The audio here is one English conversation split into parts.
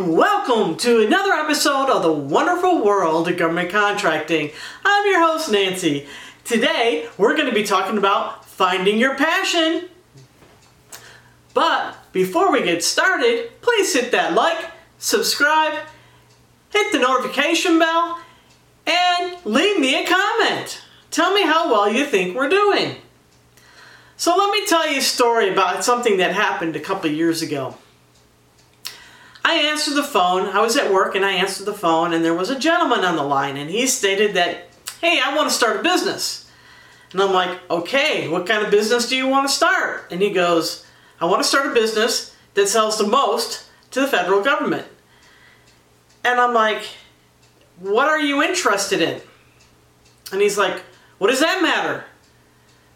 welcome to another episode of the wonderful world of government contracting. I'm your host, Nancy. Today, we're going to be talking about finding your passion. But before we get started, please hit that like, subscribe, hit the notification bell, and leave me a comment. Tell me how well you think we're doing. So let me tell you a story about something that happened a couple years ago. I answered the phone. I was at work and I answered the phone, and there was a gentleman on the line, and he stated that, Hey, I want to start a business. And I'm like, Okay, what kind of business do you want to start? And he goes, I want to start a business that sells the most to the federal government. And I'm like, What are you interested in? And he's like, What does that matter?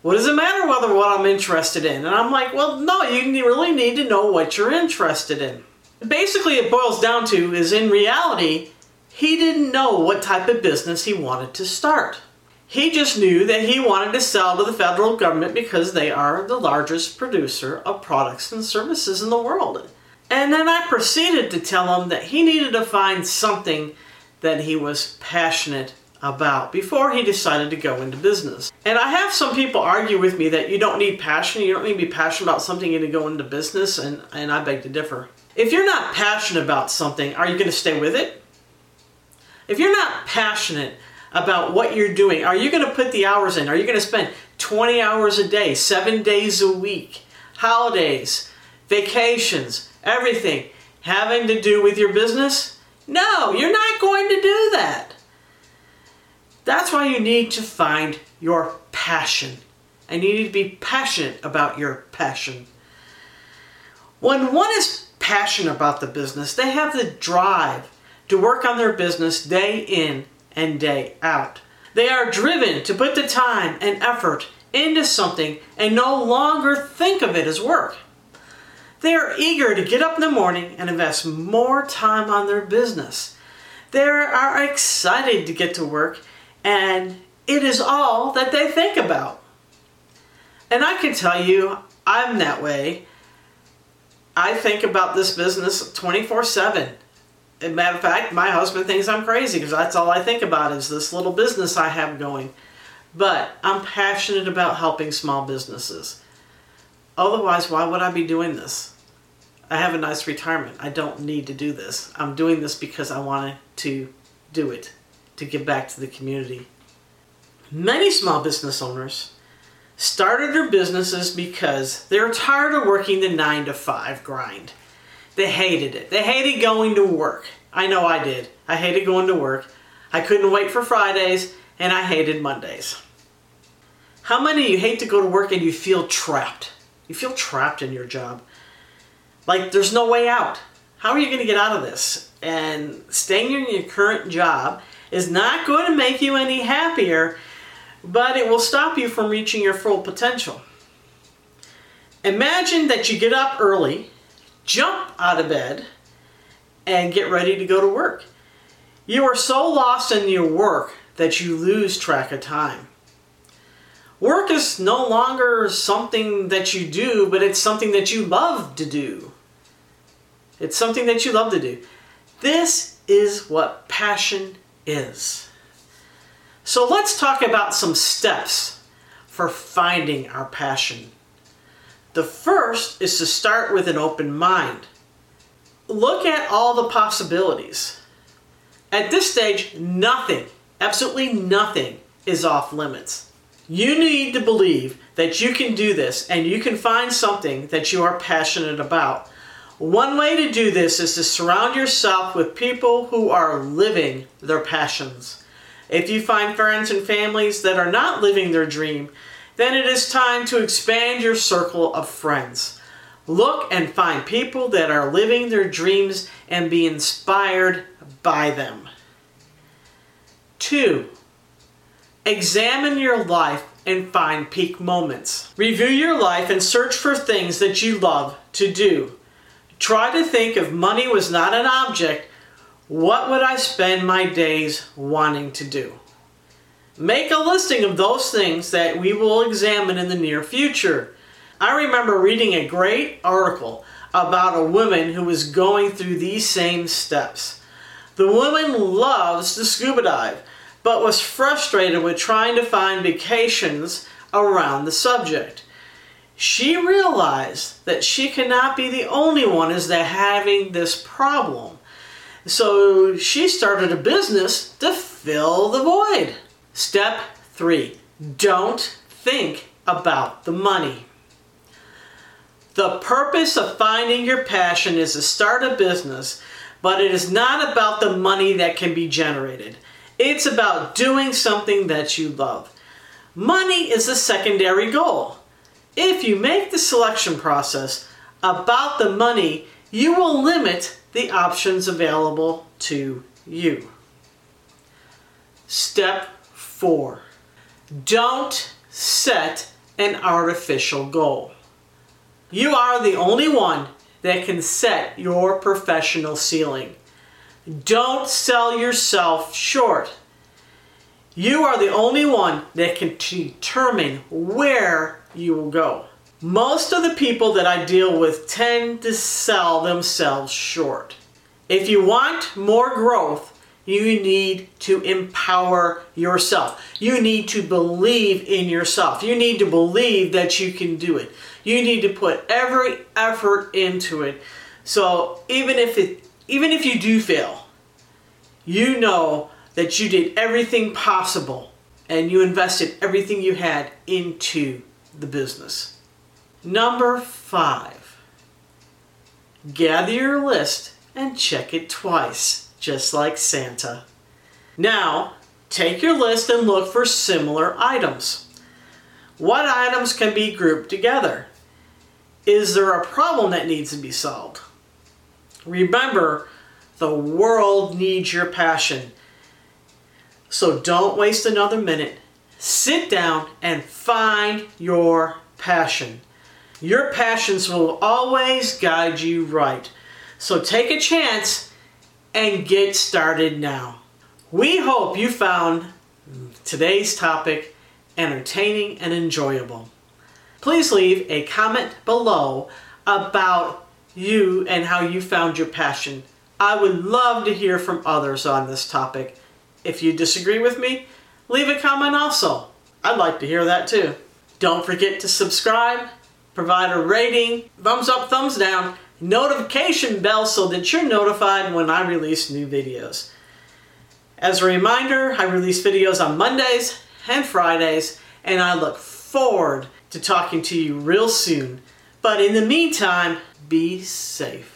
What does it matter whether what I'm interested in? And I'm like, Well, no, you really need to know what you're interested in basically it boils down to is in reality, he didn't know what type of business he wanted to start. He just knew that he wanted to sell to the federal government because they are the largest producer of products and services in the world. And then I proceeded to tell him that he needed to find something that he was passionate about before he decided to go into business. And I have some people argue with me that you don't need passion, you don't need to be passionate about something to go into business, and, and I beg to differ. If you're not passionate about something, are you going to stay with it? If you're not passionate about what you're doing, are you going to put the hours in? Are you going to spend 20 hours a day, seven days a week, holidays, vacations, everything having to do with your business? No, you're not going to do that. That's why you need to find your passion. And you need to be passionate about your passion. When one is passionate about the business. They have the drive to work on their business day in and day out. They are driven to put the time and effort into something and no longer think of it as work. They are eager to get up in the morning and invest more time on their business. They are excited to get to work and it is all that they think about. And I can tell you, I'm that way. I think about this business 24 7. As a matter of fact, my husband thinks I'm crazy because that's all I think about is this little business I have going. But I'm passionate about helping small businesses. Otherwise, why would I be doing this? I have a nice retirement. I don't need to do this. I'm doing this because I wanted to do it, to give back to the community. Many small business owners started their businesses because they were tired of working the 9 to 5 grind. They hated it. They hated going to work. I know I did. I hated going to work. I couldn't wait for Fridays, and I hated Mondays. How many of you hate to go to work and you feel trapped? You feel trapped in your job. Like there's no way out. How are you going to get out of this? And staying in your current job is not going to make you any happier but it will stop you from reaching your full potential. Imagine that you get up early, jump out of bed, and get ready to go to work. You are so lost in your work that you lose track of time. Work is no longer something that you do, but it's something that you love to do. It's something that you love to do. This is what passion is. So let's talk about some steps for finding our passion. The first is to start with an open mind. Look at all the possibilities. At this stage, nothing, absolutely nothing, is off limits. You need to believe that you can do this and you can find something that you are passionate about. One way to do this is to surround yourself with people who are living their passions. If you find friends and families that are not living their dream, then it is time to expand your circle of friends. Look and find people that are living their dreams and be inspired by them. Two, examine your life and find peak moments. Review your life and search for things that you love to do. Try to think if money was not an object, what would I spend my days wanting to do? Make a listing of those things that we will examine in the near future. I remember reading a great article about a woman who was going through these same steps. The woman loves to scuba dive, but was frustrated with trying to find vacations around the subject. She realized that she cannot be the only one as they're having this problem. So she started a business to fill the void. Step three, don't think about the money. The purpose of finding your passion is to start a business, but it is not about the money that can be generated. It's about doing something that you love. Money is a secondary goal. If you make the selection process about the money, you will limit the options available to you. Step 4. Don't set an artificial goal. You are the only one that can set your professional ceiling. Don't sell yourself short. You are the only one that can determine where you will go. Most of the people that I deal with tend to sell themselves short. If you want more growth, you need to empower yourself. You need to believe in yourself. You need to believe that you can do it. You need to put every effort into it. So even if it even if you do fail, you know that you did everything possible and you invested everything you had into the business. Number 5. Gather your list and check it twice just like Santa. Now, take your list and look for similar items. What items can be grouped together? Is there a problem that needs to be solved? Remember, the world needs your passion. So don't waste another minute. Sit down and find your passion. Your passions will always guide you right. So take a chance and get started now. We hope you found today's topic entertaining and enjoyable. Please leave a comment below about you and how you found your passion. I would love to hear from others on this topic. If you disagree with me, leave a comment also. I'd like to hear that too. Don't forget to subscribe, provide a rating, thumbs up, thumbs down, notification bell so that you're notified when I release new videos. As a reminder, I release videos on Mondays and Fridays, and I look forward to talking to you real soon. But in the meantime, be safe.